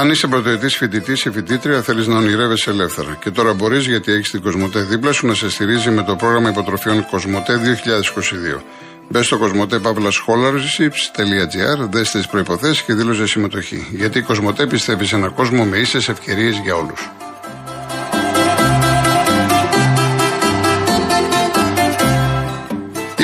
Αν είσαι πρωτοετής φοιτητής ή φοιτήτρια, θέλεις να ονειρεύεσαι ελεύθερα. Και τώρα μπορείς γιατί έχεις την Κοσμοτέ δίπλα σου να σε στηρίζει με το πρόγραμμα υποτροφιών Κοσμοτέ 2022. Μπες στο κοσμοτέ scholarships.gr, δες τις προποθέσει και δήλωσε συμμετοχή. Γιατί η Κοσμοτέ πιστεύει σε έναν κόσμο με ίσες ευκαιρίες για όλους.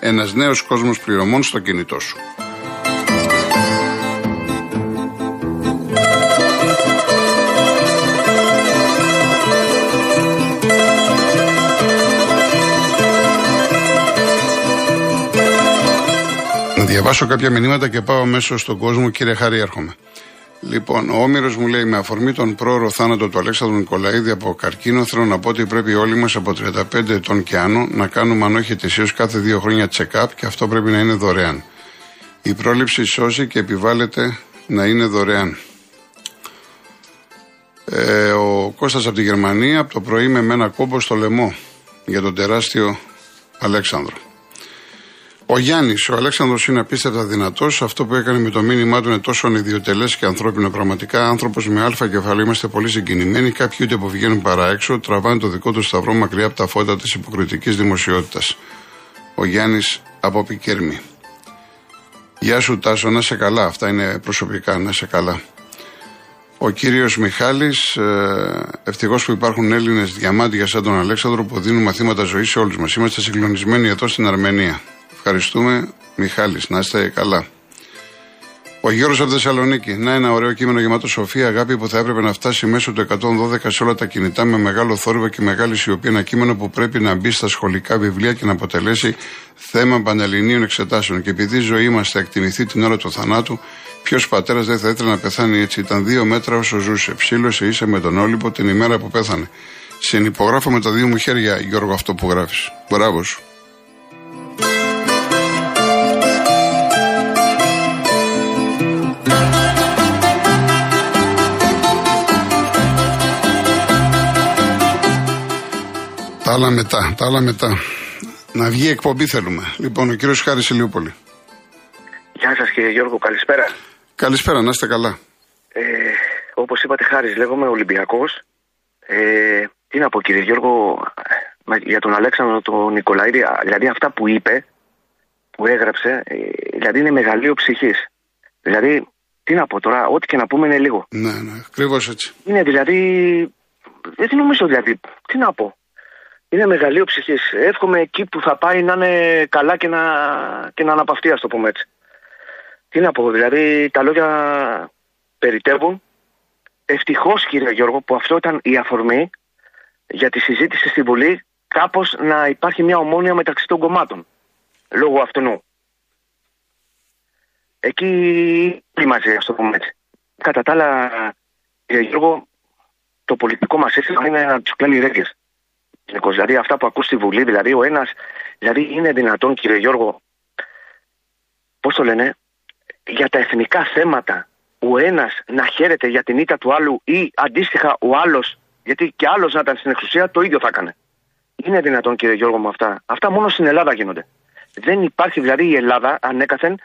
ένας νέος κόσμος πληρωμών στο κινητό σου. Να διαβάσω κάποια μηνύματα και πάω μέσω στον κόσμο. Κύριε Χάρη, έρχομαι. Λοιπόν, ο Όμηρος μου λέει: Με αφορμή τον πρόωρο θάνατο του Αλέξανδρου Νικολαίδη από καρκίνο, θέλω να πω ότι πρέπει όλοι μας από 35 ετών και άνω να κάνουμε, αν όχι ετησίως, κάθε δύο χρόνια check-up και αυτό πρέπει να είναι δωρεάν. Η πρόληψη σώζει και επιβάλλεται να είναι δωρεάν. Ε, ο Κώστας από τη Γερμανία από το πρωί με ένα κόμπο στο λαιμό για τον τεράστιο Αλέξανδρο. Ο Γιάννης, ο Αλέξανδρος είναι απίστευτα δυνατός. Αυτό που έκανε με το μήνυμά του είναι τόσο ιδιωτελές και ανθρώπινο. Πραγματικά άνθρωπος με αλφα κεφαλαίο. Είμαστε πολύ συγκινημένοι. Κάποιοι ούτε που βγαίνουν παρά έξω τραβάνε το δικό τους σταυρό μακριά από τα φώτα της υποκριτικής δημοσιότητας. Ο Γιάννης από Πικέρμη. Γεια σου Τάσο, να είσαι καλά. Αυτά είναι προσωπικά, να είσαι καλά. Ο κύριος Μιχάλης, ε, ευτυχώς που υπάρχουν Έλληνες διαμάντια σαν τον Αλέξανδρο που δίνουν μαθήματα ζωής σε όλους μας. Είμαστε συγκλονισμένοι εδώ στην Αρμενία. Ευχαριστούμε, Μιχάλης. Να είστε καλά. Ο Γιώργος από Θεσσαλονίκη. Να ένα ωραίο κείμενο γεμάτο σοφία, αγάπη που θα έπρεπε να φτάσει μέσω του 112 σε όλα τα κινητά με μεγάλο θόρυβο και μεγάλη σιωπή. Ένα κείμενο που πρέπει να μπει στα σχολικά βιβλία και να αποτελέσει θέμα πανελληνίων εξετάσεων. Και επειδή η ζωή μας θα εκτιμηθεί την ώρα του θανάτου, ποιος πατέρας δεν θα ήθελε να πεθάνει έτσι. Ήταν δύο μέτρα όσο ζούσε. Ψήλωσε είσαι με τον Όλυπο την ημέρα που πέθανε. Συνυπογράφω με τα δύο μου χέρια, Γιώργο, αυτό που γράφεις. Μπράβο σου. Τα άλλα μετά, τα άλλα μετά. Να βγει εκπομπή θέλουμε. Λοιπόν, ο κύριος Χάρης Ηλιούπολη. Γεια σας κύριε Γιώργο, καλησπέρα. Καλησπέρα, να είστε καλά. Ε, Όπως είπατε, Χάρης, λέγομαι Ολυμπιακός. Ε, τι να πω κύριε Γιώργο, για τον Αλέξανδρο τον Νικολαίδη, δηλαδή αυτά που είπε, που έγραψε, ε, δηλαδή είναι μεγαλείο ψυχής. Δηλαδή, τι να πω τώρα, ό,τι και να πούμε είναι λίγο. Ναι, ναι, ακριβώς έτσι. Είναι δηλαδή. Δεν νομίζω δηλαδή. Τι να πω είναι μεγαλείο ψυχή. Εύχομαι εκεί που θα πάει να είναι καλά και να, και να αναπαυτεί, ας το πούμε έτσι. Τι να πω, δηλαδή τα λόγια περιτεύουν. Ευτυχώς, κύριε Γιώργο, που αυτό ήταν η αφορμή για τη συζήτηση στη Βουλή, κάπως να υπάρχει μια ομόνια μεταξύ των κομμάτων. Λόγω αυτού. Εκεί μαζί, ας το πούμε έτσι. Κατά τα άλλα, κύριε Γιώργο, το πολιτικό μας σύστημα είναι να τους κλαίνει ρέγγες. Δηλαδή αυτά που ακούς στη Βουλή, δηλαδή ο ένας, δηλαδή είναι δυνατόν κύριε Γιώργο, πώς το λένε, για τα εθνικά θέματα ο ένας να χαίρεται για την ήττα του άλλου ή αντίστοιχα ο άλλος, γιατί και άλλος να ήταν στην εξουσία το ίδιο θα έκανε. Είναι δυνατόν κύριε Γιώργο με αυτά. Αυτά μόνο στην Ελλάδα γίνονται. Δεν υπάρχει δηλαδή η Ελλάδα ανέκαθεν,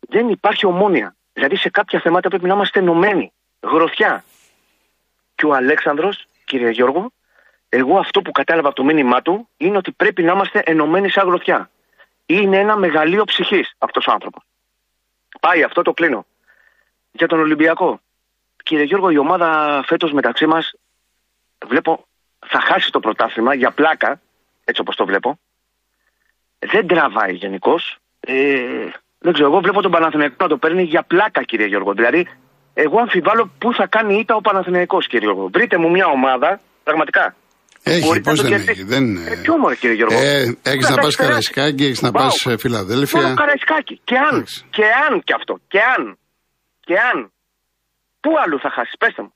δεν υπάρχει ομόνια. Δηλαδή σε κάποια θέματα πρέπει να είμαστε ενωμένοι, γροθιά. Και ο Αλέξανδρος, κύριε Γιώργο, εγώ αυτό που κατάλαβα από το μήνυμά του είναι ότι πρέπει να είμαστε ενωμένοι σαν γροθιά. Είναι ένα μεγαλείο ψυχής αυτός ο άνθρωπος. Πάει αυτό το κλείνω. Για τον Ολυμπιακό. Κύριε Γιώργο, η ομάδα φέτος μεταξύ μας βλέπω θα χάσει το πρωτάθλημα για πλάκα, έτσι όπως το βλέπω. Δεν τραβάει γενικώς. Ε, δεν ξέρω, εγώ βλέπω τον Παναθηναϊκό να το παίρνει για πλάκα, κύριε Γιώργο. Δηλαδή, εγώ αμφιβάλλω πού θα κάνει ήττα ο Παναθηναϊκός, κύριε Γιώργο. Βρείτε μου μια ομάδα, πραγματικά, έχει, πώς δεν έχει. Δεν... Ε, ποιο μόνο, κύριε Γιώργο. Ε, έχεις να πας Καραϊσκάκι, έχεις να πας Φιλαδέλφια. Μόνο Καραϊσκάκι. Και αν, και αν κι αυτό. Και αν. Και αν. Πού αλλού θα χάσεις, πέστε μου.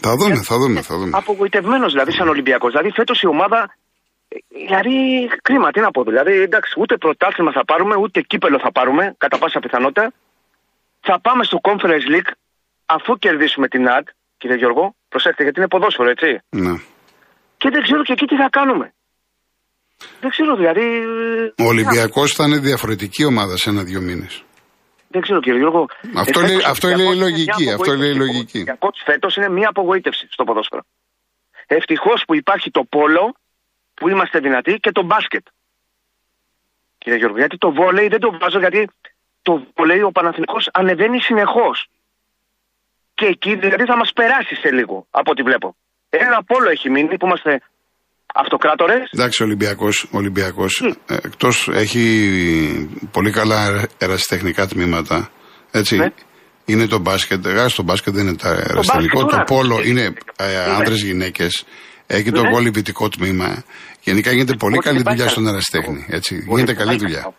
Θα δούμε, θα δούμε, θα δούμε. Απογοητευμένος δηλαδή σαν Ολυμπιακός. Δηλαδή φέτος η ομάδα. ε, Δηλαδή κρίμα, τι να πω. Δηλαδή εντάξει, ούτε πρωτάθλημα θα πάρουμε, ούτε κύπελο θα πάρουμε, κατά πάσα πιθανότητα. Θα πάμε στο Conference League αφού κερδίσουμε την ΑΤ, κύριε Γιώργο. Προσέξτε, γιατί είναι ποδόσφαιρο, έτσι. Ναι. Και δεν ξέρω και εκεί τι θα κάνουμε. Δεν ξέρω δηλαδή. Ο Ολυμπιακός θα είναι διαφορετική ομάδα σε ένα-δύο μήνες. Δεν ξέρω κύριε Γιώργο. Αυτό Ε, λέει- φέτος ο αυτό λέει η Ολυμπιακός είναι λογική, μια αυτό λέει η απογοήτευση. λογική. Ο Ολυμπιακός φέτος είναι μια απογοήτευση στο ποδόσφαιρο. Ευτυχώς που υπάρχει το πόλο που είμαστε δυνατοί και το μπάσκετ. Κύριε Γιώργο, γιατί το βόλεϊ δεν το βάζω γιατί το βόλεϊ ο Παναθηνικός ανεβαίνει συνεχώς. Και εκεί δηλαδή θα μας περάσει σε λίγο από ό,τι βλέπω. Ένα πόλο έχει μείνει που είμαστε αυτοκράτορες. Εντάξει, ο Ολυμπιακός Ολυμπιακός, ε, εκτός έχει πολύ καλά ερασιτεχνικά τμήματα. Έτσι. Ναι. Είναι το μπάσκετ. Εγώ στο μπάσκετ δεν είναι τα ερασιτεχνικό. μπάσκετ, Το ωραία. πόλο είναι ε, Ναι. άντρε γυναίκες. Έχει το Ναι. κολυμπητικό τμήμα. Γενικά γίνεται πολύ Όχι, καλή δεν πάει δουλειά καλά. στον ερασιτέχνη. Έτσι. Όχι, Γίνεται δεν καλή πάει δουλειά.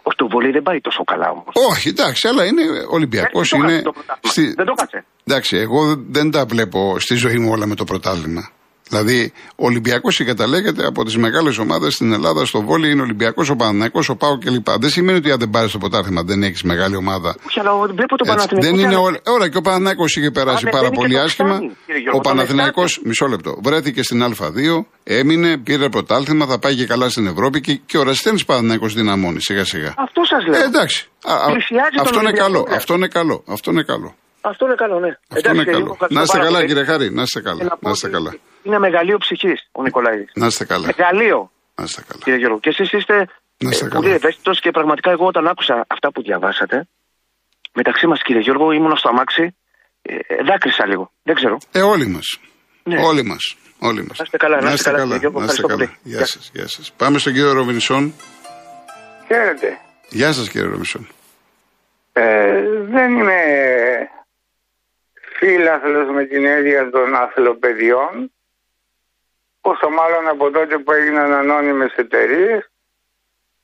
Καλά. Όχι, το βολέι δεν πάει τόσο καλά όμως. Όχι, εντάξει, αλλά είναι Ολυμπιακός. Δεν το Είναι. κάτσε το πρωτάθλημα. Δεν το κάτσε. Εντάξει, εγώ δεν τα βλέπω στη ζωή μου όλα με το πρωτάθλημα. Δηλαδή, ο Ολυμπιακός συγκαταλέγεται από τις μεγάλες ομάδες στην Ελλάδα στο βόλιο. Είναι Ολυμπιακός, ο Παναναναϊκό, ο Πάο κλπ. Δεν σημαίνει ότι αν δεν πάρεις το πρωτάθλημα δεν έχεις μεγάλη ομάδα. Όχι, αλλά βλέπω τον Έτσι. Παναθηναϊκό. Δεν και είναι άλλα- όλα. Ώρα και ο Παναθηναϊκός είχε περάσει δεν πάρα είναι και πολύ το άσχημα. φτάνει, κύριε Γιώργο, Ο το Παναθηναϊκός, φτάνει. μισό λεπτό, βρέθηκε στην Α2, έμεινε, πήρε πρωτάθλημα, θα πάει και καλά στην Ευρώπη και, και ο Ραστένη Παναθηναϊκό δυναμώνει σιγά σιγά. Αυτό σας λέω. Ε, εντάξει. Α, α, Πλησιάζει τον αυτό είναι Ολυμπιακό, καλό. ναι. Αυτό είναι καλό. Αυτό είναι καλό. Αυτό είναι καλό, ναι. Αυτό είναι κύριε καλό. Γιώργο, ευχαριστώ Να είστε πάρα καλά, πολύ. κύριε Χάρη. Να είστε Και καλά. να πω Να είστε ότι καλά. Είναι μεγαλείο ψυχής ο Νικολάη. Να είστε καλά. Μεγαλείο, Να είστε καλά. κύριε Γιώργο. Και εσείς είστε Να είστε ε, καλά. πολύ ευαίσθητος και πραγματικά εγώ όταν άκουσα αυτά που διαβάσατε, μεταξύ μας, κύριε Γιώργο, ήμουν στο αμάξι, ε, ε, δάκρυσα λίγο. Δεν ξέρω. Ε, όλοι μας. Ναι. Όλοι μας. Όλοι μας. Να είστε καλά, να είστε καλά, κύριε Γιώργο. Να είστε Ευχαριστώ καλά. πολύ. Γεια σας. Γεια σας. Πάμε στον κύριο Ροβινσόν. Χαίρετε. Γεια σας, κύριε Ροβινσόν. Ε, δεν είμαι φίλαθλος με την έννοια των αθλοπαιδιών, πόσο μάλλον από τότε που έγιναν ανώνυμες εταιρείες.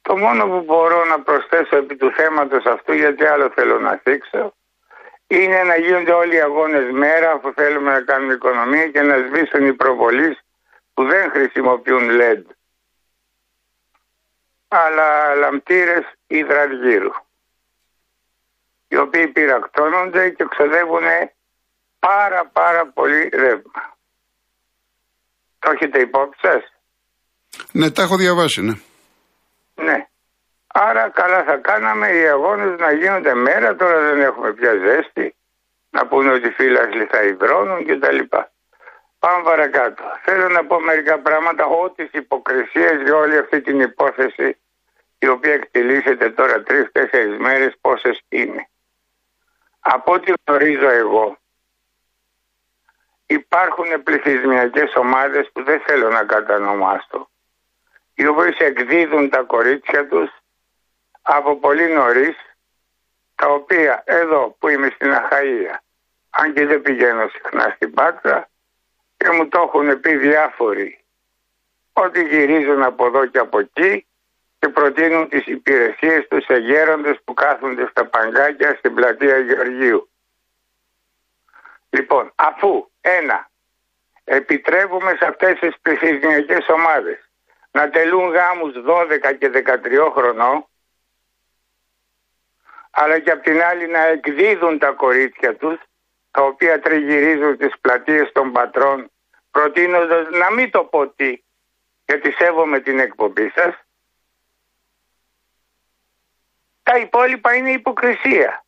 Το μόνο που μπορώ να προσθέσω επί του θέματος αυτού, γιατί άλλο θέλω να θίξω, είναι να γίνονται όλοι οι αγώνες μέρα αφού θέλουμε να κάνουμε οικονομία και να σβήσουν οι προβολείς που δεν χρησιμοποιούν LED, αλλά λαμπτήρες υδραργύρου οι οποίοι πυρακτώνονται και ξοδεύουν πάρα πάρα πολύ ρεύμα. Το έχετε υπόψη σας; Ναι, τα έχω διαβάσει, ναι. Ναι. Άρα καλά θα κάναμε οι αγώνες να γίνονται μέρα, τώρα δεν έχουμε πια ζέστη, να πούνε ότι οι φύλαχλοι θα υδρώνουν κτλ. Πάμε παρακάτω. Θέλω να πω μερικά πράγματα ό,τις τις υποκρισίες για όλη αυτή την υπόθεση η οποία εκτελήσεται τώρα τρεις-τέσσερις μέρες πόσες είναι. Από ό,τι γνωρίζω εγώ υπάρχουν πληθυσμιακές ομάδες που δεν θέλω να κατανομάσω οι οποίες εκδίδουν τα κορίτσια τους από πολύ νωρίς τα οποία εδώ που είμαι στην Αχαΐα αν και δεν πηγαίνω συχνά στην Πάτρα και μου το έχουν πει διάφοροι ότι γυρίζουν από εδώ και από εκεί και προτείνουν τις υπηρεσίες τους σε γέροντες που κάθονται στα παγκάκια στην πλατεία Γεωργίου. Λοιπόν, αφού ένα, επιτρέπουμε σε αυτές τις πληθυσμιακές ομάδες να τελούν γάμους 12 και 13 χρονών, αλλά και απ' την άλλη να εκδίδουν τα κορίτσια τους, τα οποία τριγυρίζουν τις πλατείες των πατρών, προτείνοντας να μην το πω τι, γιατί σέβομαι την εκπομπή σας, τα υπόλοιπα είναι υποκρισία.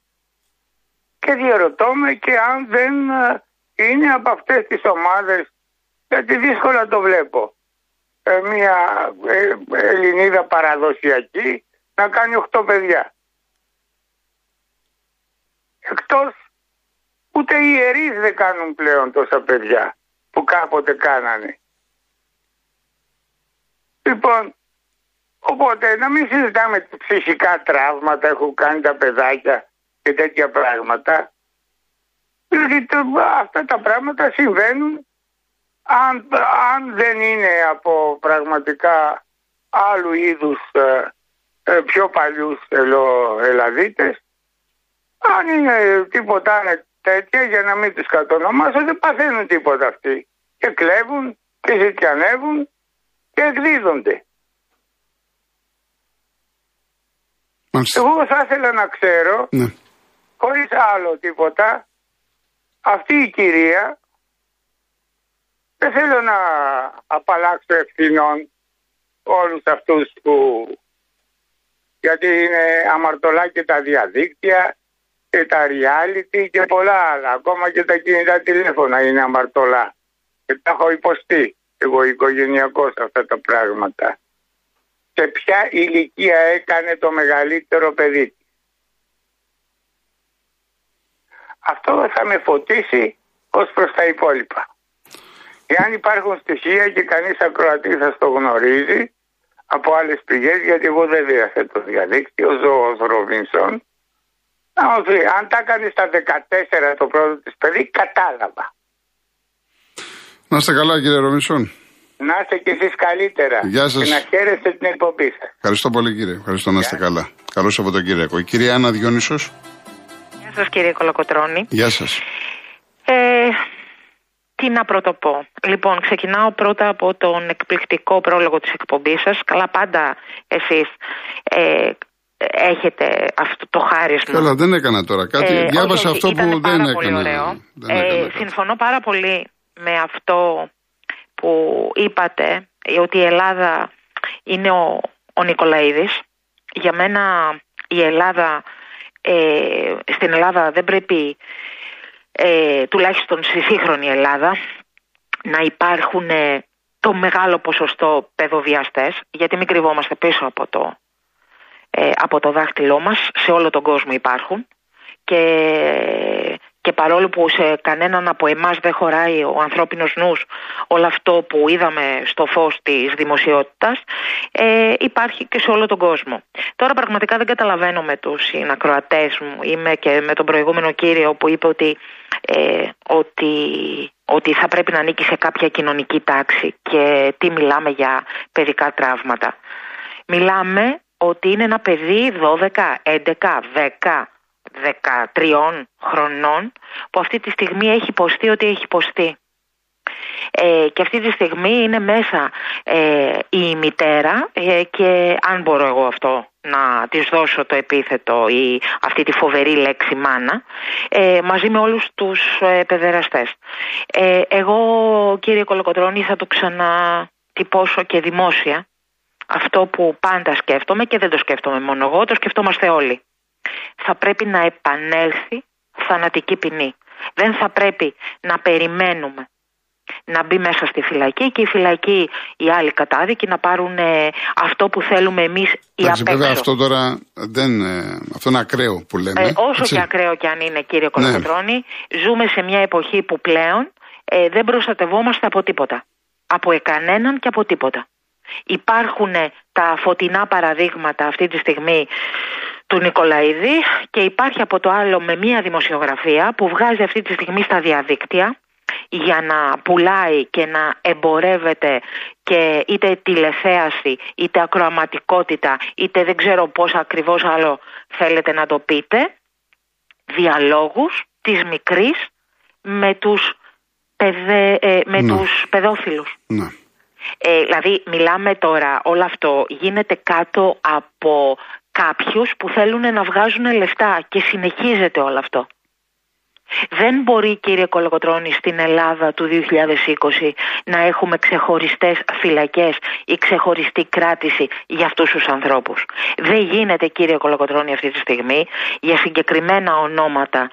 Και διαρωτώ με και αν δεν ε, είναι από αυτές τις ομάδες, γιατί δύσκολα το βλέπω, ε, μια ε, Ελληνίδα παραδοσιακή να κάνει 8 παιδιά. Εκτός ούτε οι ιερείς δεν κάνουν πλέον τόσα παιδιά που κάποτε κάνανε. Λοιπόν, οπότε να μην συζητάμε τι ψυχικά τραύματα έχουν κάνει τα παιδάκια και τέτοια πράγματα. Διότι το, αυτά τα πράγματα συμβαίνουν αν, αν δεν είναι από πραγματικά άλλου είδους ε, ε, πιο παλιούς ελο, Ελλαδίτες αν είναι τίποτα είναι τέτοια για να μην τους κατονομάσω δεν παθαίνουν τίποτα αυτοί. Και κλέβουν και ζητιανεύουν και εκδίδονται. Εγώ θα ήθελα να ξέρω, ναι. Χωρίς άλλο τίποτα, αυτή η κυρία δεν θέλω να απαλλάξω ευθυνών όλους αυτούς που γιατί είναι αμαρτωλά και τα διαδίκτυα και τα reality και πολλά άλλα. Ακόμα και τα κινητά τηλέφωνα είναι αμαρτωλά. Και τα έχω υποστεί εγώ οικογενειακώς αυτά τα πράγματα. Σε ποια ηλικία έκανε το μεγαλύτερο παιδί Αυτό θα με φωτίσει ως προς τα υπόλοιπα. Εάν υπάρχουν στοιχεία και κανείς ακροατής θα το γνωρίζει από άλλες πηγές, γιατί εγώ δεν διαθέτω διαδίκτυο, ζω ως Ροβίνσον, αν τα έκανες στα 14 το πρώτο της παιδί, κατάλαβα. Να είστε καλά κύριε Ροβίνσον. Να είστε και εσείς καλύτερα. Γεια σας. Και να χαίρεστε την εκπομπή σας. Ευχαριστώ πολύ κύριε. Ευχαριστώ να είστε καλά. Καλό Σαββατοκύριακο. Η κυρία Άννα Διόνυσος. Γεια σας κύριε Κολοκοτρώνη. Γεια σας. Ε, τι να πρωτοπώ. Λοιπόν, ξεκινάω πρώτα από τον εκπληκτικό πρόλογο της εκπομπής σας. Καλά πάντα εσείς ε, έχετε αυτό το χάρισμα. Καλά, δεν έκανα τώρα κάτι. Ε, Διάβασα αυτό που δεν έκανα. Ωραίο. ε, συμφωνώ πάρα πολύ με αυτό που είπατε, ότι η Ελλάδα είναι ο, ο Νικολαίδης. Για μένα η Ελλάδα, ε, στην Ελλάδα δεν πρέπει ε, τουλάχιστον στη σύγχρονη Ελλάδα να υπάρχουν ε, το μεγάλο ποσοστό παιδοβιαστές γιατί μην κρυβόμαστε πίσω από το, ε, από το δάχτυλό μας σε όλο τον κόσμο υπάρχουν. Και, και παρόλο που σε κανέναν από εμάς δεν χωράει ο ανθρώπινος νους όλο αυτό που είδαμε στο φως της δημοσιότητας ε, υπάρχει και σε όλο τον κόσμο. Τώρα πραγματικά δεν καταλαβαίνω με τους συνακροατές μου είμαι και με τον προηγούμενο κύριο που είπε ότι ε, ότι, ότι θα πρέπει να ανήκει σε κάποια κοινωνική τάξη και τι μιλάμε για παιδικά τραύματα. Μιλάμε ότι είναι ένα παιδί 12, 11, 10, 13 χρονών που αυτή τη στιγμή έχει υποστεί ότι έχει υποστεί. Ε, και αυτή τη στιγμή είναι μέσα ε, η μητέρα ε, και αν μπορώ εγώ αυτό να της δώσω το επίθετο ή αυτή τη φοβερή λέξη μάνα ε, μαζί με όλους τους ε, παιδεραστές. Ε, εγώ κύριε Κολοκοτρώνη θα το ξανατυπώσω και δημόσια αυτό που πάντα σκέφτομαι και δεν το σκέφτομαι μόνο εγώ, το σκεφτόμαστε όλοι. Θα πρέπει να επανέλθει θανατική ποινή. Δεν θα πρέπει να περιμένουμε να μπει μέσα στη φυλακή και η φυλακή οι άλλοι κατάδικοι να πάρουν ε, αυτό που θέλουμε εμείς οι απ' Βέβαια αυτό τώρα δεν, ε, αυτό είναι ακραίο που λέμε. Ε, όσο έτσι. και ακραίο και αν είναι κύριε Κολοκοτρώνη, ναι. ζούμε σε μια εποχή που πλέον ε, δεν προστατευόμαστε από τίποτα. Από εκανέναν και από τίποτα. Υπάρχουν τα φωτεινά παραδείγματα αυτή τη στιγμή του Νικολαίδη και υπάρχει από το άλλο με μια δημοσιογραφία που βγάζει αυτή τη στιγμή στα διαδίκτυα για να πουλάει και να εμπορεύεται και είτε τηλεθέαση είτε ακροαματικότητα είτε δεν ξέρω πώς ακριβώς άλλο θέλετε να το πείτε διαλόγους της μικρής με τους, παιδε, ε, με ναι. τους παιδόφιλους. Ναι. Ε, δηλαδή μιλάμε τώρα όλο αυτό γίνεται κάτω από κάποιους που θέλουν να βγάζουν λεφτά και συνεχίζεται όλο αυτό. Δεν μπορεί κύριε Κολοκοτρώνη στην Ελλάδα του 2020 να έχουμε ξεχωριστές φυλακές ή ξεχωριστή κράτηση για αυτούς τους ανθρώπους. Δεν γίνεται κύριε Κολοκοτρώνη αυτή τη στιγμή για συγκεκριμένα ονόματα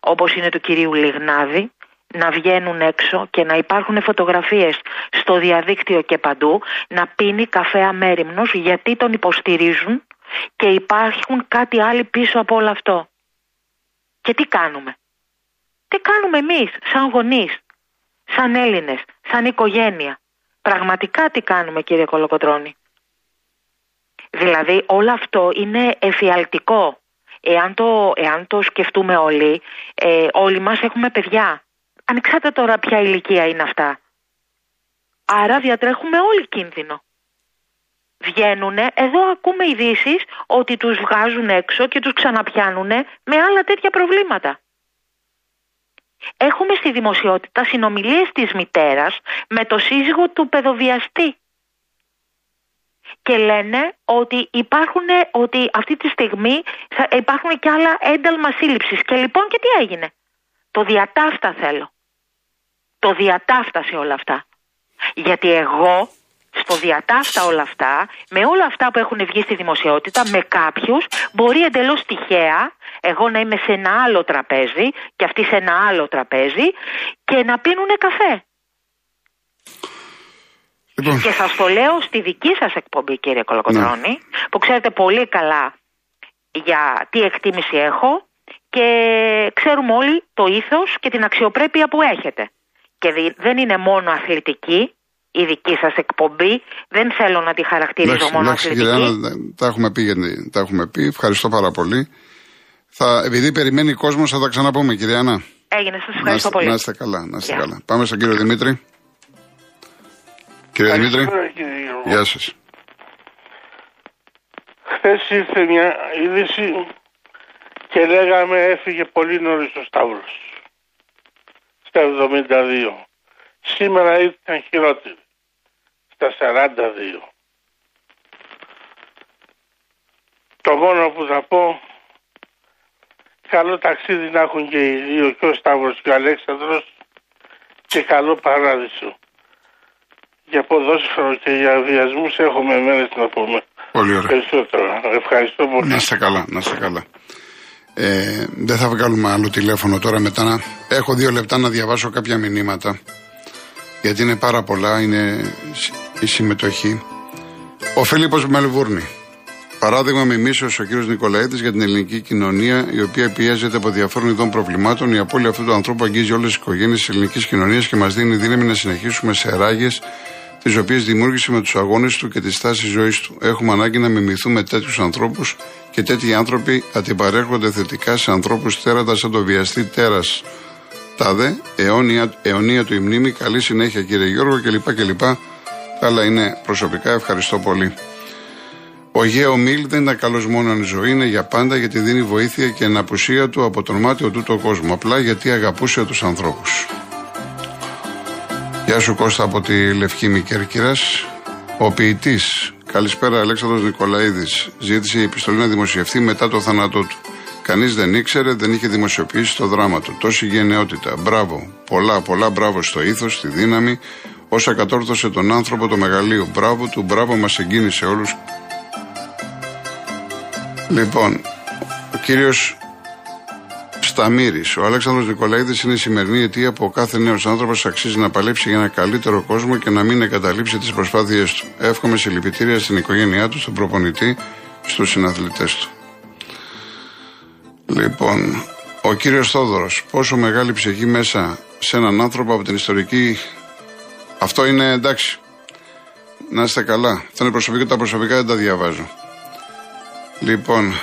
όπως είναι του κυρίου Λιγνάδη να βγαίνουν έξω και να υπάρχουν φωτογραφίες στο διαδίκτυο και παντού να πίνει καφέ αμέριμνος γιατί τον υποστηρίζουν και υπάρχουν κάτι άλλο πίσω από όλο αυτό. Και τι κάνουμε; Τι κάνουμε εμείς σαν γονείς, σαν Έλληνες, σαν οικογένεια; Πραγματικά τι κάνουμε κύριε Κολοκοτρώνη; Δηλαδή όλο αυτό είναι εφιαλτικό. Εάν το, εάν το σκεφτούμε όλοι, ε, όλοι μας έχουμε παιδιά. Ανεξάρτητα τώρα ποια ηλικία είναι αυτά. Άρα διατρέχουμε όλοι κίνδυνο. Βγαίνουν, εδώ ακούμε ειδήσεις ότι τους βγάζουν έξω και τους ξαναπιάνουν με άλλα τέτοια προβλήματα. έχουμε στη δημοσιότητα συνομιλίες της μητέρας με το σύζυγο του παιδοβιαστή. Και λένε ότι υπάρχουν, ότι αυτή τη στιγμή θα υπάρχουν και άλλα ένταλμα σύλληψης. Και λοιπόν και τι έγινε; Το διατάφτα θέλω. Το διατάφτα σε όλα αυτά. Γιατί εγώ στο διατάφτα όλα αυτά, με όλα αυτά που έχουν βγει στη δημοσιότητα, με κάποιους μπορεί εντελώς τυχαία εγώ να είμαι σε ένα άλλο τραπέζι και αυτοί σε ένα άλλο τραπέζι και να πίνουν καφέ. Λοιπόν. Και σας το λέω στη δική σας εκπομπή κύριε Κολοκοτρώνη, ναι. που ξέρετε πολύ καλά για τι εκτίμηση έχω και ξέρουμε όλοι το ήθος και την αξιοπρέπεια που έχετε. Και δεν είναι μόνο αθλητική, η δική σας εκπομπή. Δεν θέλω να τη χαρακτηρίζω εντάξει, μόνο εντάξει, αθλητική. Κυρία, τα έχουμε, πει, τα έχουμε πει. Ευχαριστώ πάρα πολύ. Θα, επειδή περιμένει ο κόσμος, θα τα ξαναπούμε, κυρία Άννα. Έγινε, σας ευχαριστώ πολύ. Να είστε καλά, να είστε καλά. Πάμε στον κύριο Δημήτρη. Κύριε Δημήτρη, γεια σας. Χθες ήρθε μια είδηση και λέγαμε έφυγε πολύ νωρίς ο Σταύρος. Στα 72. Σήμερα ήρθαν χειρότεροι στα 42. Το μόνο που θα πω, καλό ταξίδι να έχουν και οι δύο, και ο Σταύρος και ο Αλέξανδρος και καλό παράδεισο. Για ποδόσφαιρο και για βιασμούς έχουμε μέρες να πούμε. Πολύ ωραία. Περισσότερο. Ευχαριστώ πολύ. Να είστε καλά, να είστε καλά. Ε, δεν θα βγάλουμε άλλο τηλέφωνο τώρα μετά να... Έχω δύο λεπτά να διαβάσω κάποια μηνύματα γιατί είναι πάρα πολλά, είναι η συμμετοχή. Ο Φίλιππος Μελβούρνη. Παράδειγμα με μίσο ο κύριος Νικολαίδης για την ελληνική κοινωνία, η οποία πιέζεται από διαφόρων ειδών προβλημάτων. Η απώλεια αυτού του ανθρώπου αγγίζει όλες τις οικογένειες της ελληνικής κοινωνίας και μας δίνει δύναμη να συνεχίσουμε σε ράγες, τις οποίες δημιούργησε με τους αγώνες του και τη στάση ζωής του. Έχουμε ανάγκη να μιμηθούμε τέτοιους ανθρώπους και τέτοιοι άνθρωποι αντιπαρέρχονται θετικά σε ανθρώπους τέρατας σαν το βιαστή τέρας Τάδε, αιώνια, αιωνία του η μνήμη, καλή συνέχεια κύριε Γιώργο κλπ. κλπ. Αλλά είναι προσωπικά, ευχαριστώ πολύ. Ο Γέο Μίλ δεν ήταν καλός μόνο αν η ζωή, είναι για πάντα γιατί δίνει βοήθεια και αναπουσία του από τον μάτιο του το κόσμο. Απλά γιατί αγαπούσε τους ανθρώπους. Γεια σου Κώστα από τη Λευκή Μικέρκυρας. Ο ποιητής, καλησπέρα Αλέξανδρος Νικολαίδης, ζήτησε η επιστολή να δημοσιευτεί μετά το θάνατό του. Κανείς δεν ήξερε, δεν είχε δημοσιοποιήσει το δράμα του. Τόση γενναιότητα. Μπράβο. Πολλά, πολλά μπράβο στο ήθος, στη δύναμη, όσα κατόρθωσε τον άνθρωπο το μεγαλείο. Μπράβο του, μπράβο μας εγκίνησε όλους. Λοιπόν, ο κύριος Σταμύρης, ο Αλέξανδρος Νικολαίδης είναι η σημερινή αιτία που ο κάθε νέος άνθρωπος αξίζει να παλέψει για ένα καλύτερο κόσμο και να μην εγκαταλείψει τις προσπάθειές του. Εύχομαι συλληπιτήρια στην οικογένειά του, στον προπονητή, στους συναθλητές του. Λοιπόν, ο κύριος Θόδωρος, πόσο μεγάλη ψυχή μέσα σε έναν άνθρωπο από την ιστορική... Αυτό είναι εντάξει. Να είστε καλά. Αυτό είναι προσωπικό, τα προσωπικά δεν τα διαβάζω. Λοιπόν,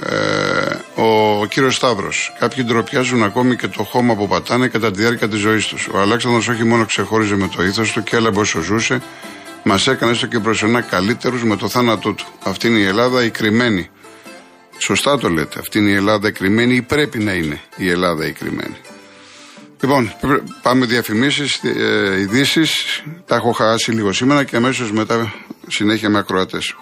ε, ο κύριος Σταύρος. Κάποιοι ντροπιάζουν ακόμη και το χώμα που πατάνε κατά τη διάρκεια της ζωής τους. Ο Αλέξανδρος όχι μόνο ξεχώριζε με το ήθος του και έλαβε όσο ζούσε, μας έκανε έστω και προσωρινά καλύτερους με το θάνατό του. Αυτή είναι η Ελλάδα η κρυμμένη. Σωστά το λέτε. Αυτή είναι η Ελλάδα κρυμμένη ή πρέπει να είναι η Ελλάδα η κρυμμένη. Λοιπόν, πάμε διαφημίσεις, ε, ειδήσεις. Τα έχω χάσει λίγο σήμερα και αμέσως μετά συνέχεια με ακροατές.